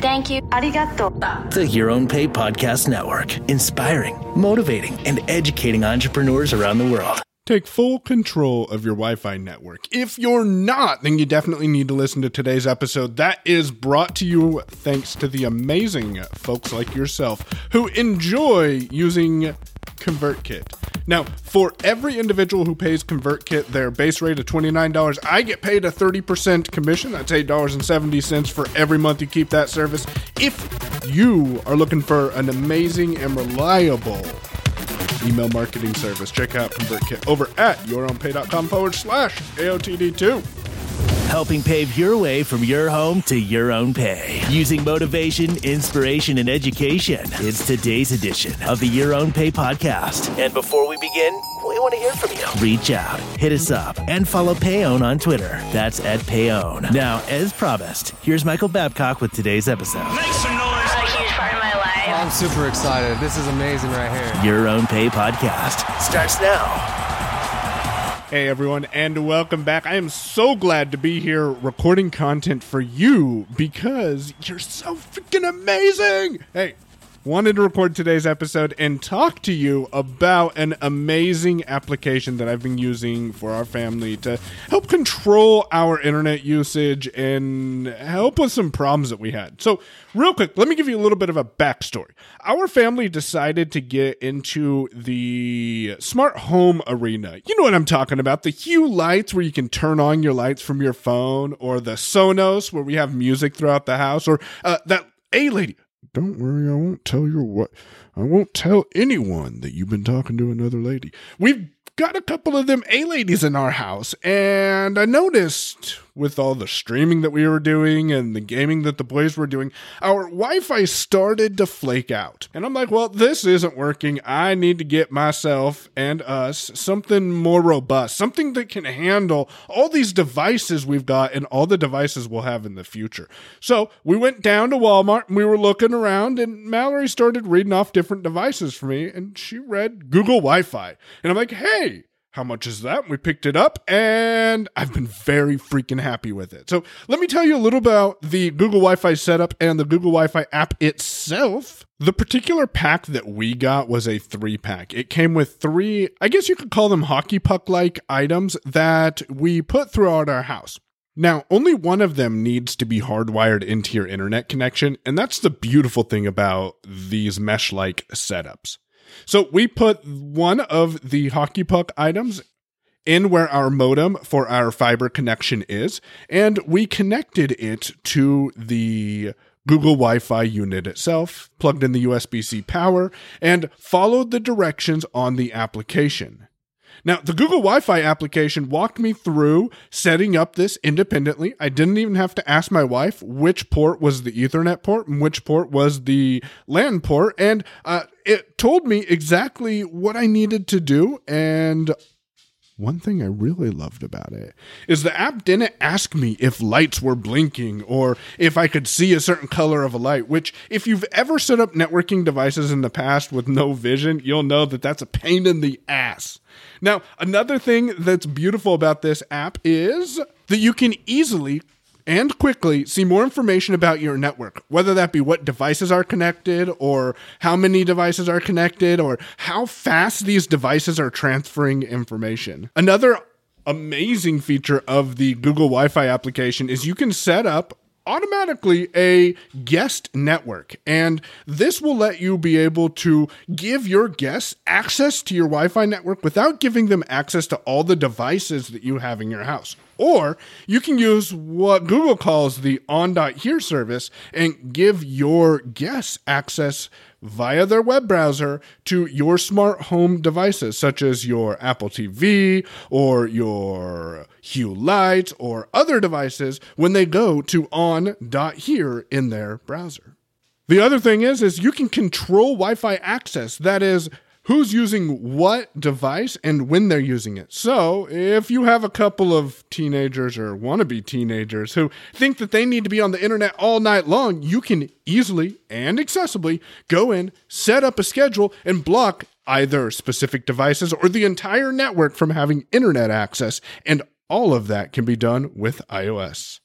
Thank you. Arigato. The Your Own Pay Podcast Network, inspiring, motivating, and educating entrepreneurs around the world. Take full control of your Wi Fi network. If you're not, then you definitely need to listen to today's episode. That is brought to you thanks to the amazing folks like yourself who enjoy using ConvertKit. Now, for every individual who pays ConvertKit their base rate of $29, I get paid a 30% commission. That's $8.70 for every month you keep that service. If you are looking for an amazing and reliable email marketing service, check out ConvertKit over at yourownpay.com forward slash AOTD2 helping pave your way from your home to your own pay. Using motivation, inspiration, and education. It's today's edition of the Your Own Pay podcast. And before we begin, we want to hear from you. Reach out, hit us up, and follow Payone on Twitter. That's at Payone. Now, as promised, here's Michael Babcock with today's episode. Make some noise. A huge part of my life. I'm super excited. This is amazing right here. Your Own Pay podcast starts now. Hey everyone, and welcome back. I am so glad to be here recording content for you because you're so freaking amazing. Hey, wanted to record today's episode and talk to you about an amazing application that I've been using for our family to help control our internet usage and help with some problems that we had. So, real quick, let me give you a little bit of a backstory. Our family decided to get into the smart home arena. You know what I'm talking about the Hue lights where you can turn on your lights from your phone, or the Sonos where we have music throughout the house, or uh, that A lady don't worry, I won't tell your what. I won't tell anyone that you've been talking to another lady. We've got a couple of them A ladies in our house, and I noticed with all the streaming that we were doing and the gaming that the boys were doing, our Wi Fi started to flake out. And I'm like, well, this isn't working. I need to get myself and us something more robust, something that can handle all these devices we've got and all the devices we'll have in the future. So we went down to Walmart and we were looking around, and Mallory started reading off different devices for me, and she read Google Wi Fi. And I'm like, hey, how much is that? We picked it up and I've been very freaking happy with it. So let me tell you a little about the Google Wi Fi setup and the Google Wi Fi app itself. The particular pack that we got was a three pack. It came with three, I guess you could call them hockey puck like items that we put throughout our house. Now, only one of them needs to be hardwired into your internet connection, and that's the beautiful thing about these mesh like setups. So we put one of the hockey puck items in where our modem for our fiber connection is, and we connected it to the Google Wi Fi unit itself, plugged in the USB C power, and followed the directions on the application. Now, the Google Wi Fi application walked me through setting up this independently. I didn't even have to ask my wife which port was the Ethernet port and which port was the LAN port. And uh, it told me exactly what I needed to do. And one thing I really loved about it is the app didn't ask me if lights were blinking or if I could see a certain color of a light, which, if you've ever set up networking devices in the past with no vision, you'll know that that's a pain in the ass. Now, another thing that's beautiful about this app is that you can easily and quickly see more information about your network, whether that be what devices are connected, or how many devices are connected, or how fast these devices are transferring information. Another amazing feature of the Google Wi Fi application is you can set up automatically a guest network. And this will let you be able to give your guests access to your Wi Fi network without giving them access to all the devices that you have in your house. Or you can use what Google calls the on.here service and give your guests access via their web browser to your smart home devices, such as your Apple TV or your Hue Light or other devices when they go to on.here in their browser. The other thing is, is you can control Wi-Fi access. That is, who's using what device and when they're using it. So, if you have a couple of teenagers or wannabe teenagers who think that they need to be on the internet all night long, you can easily and accessibly go in, set up a schedule, and block either specific devices or the entire network from having internet access. And all of that can be done with iOS.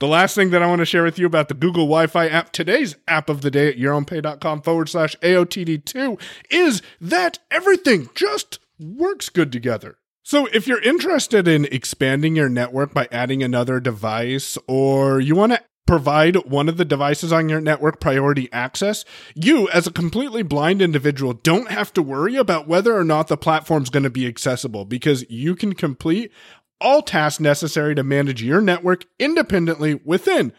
The last thing that I want to share with you about the Google Wi Fi app, today's app of the day at yourownpay.com forward slash AOTD2, is that everything just works good together. So, if you're interested in expanding your network by adding another device, or you want to provide one of the devices on your network priority access, you, as a completely blind individual, don't have to worry about whether or not the platform's going to be accessible because you can complete all tasks necessary to manage your network independently within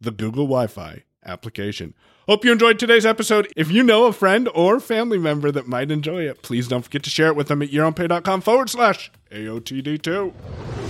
the Google Wi Fi application. Hope you enjoyed today's episode. If you know a friend or family member that might enjoy it, please don't forget to share it with them at yourownpay.com forward slash AOTD2.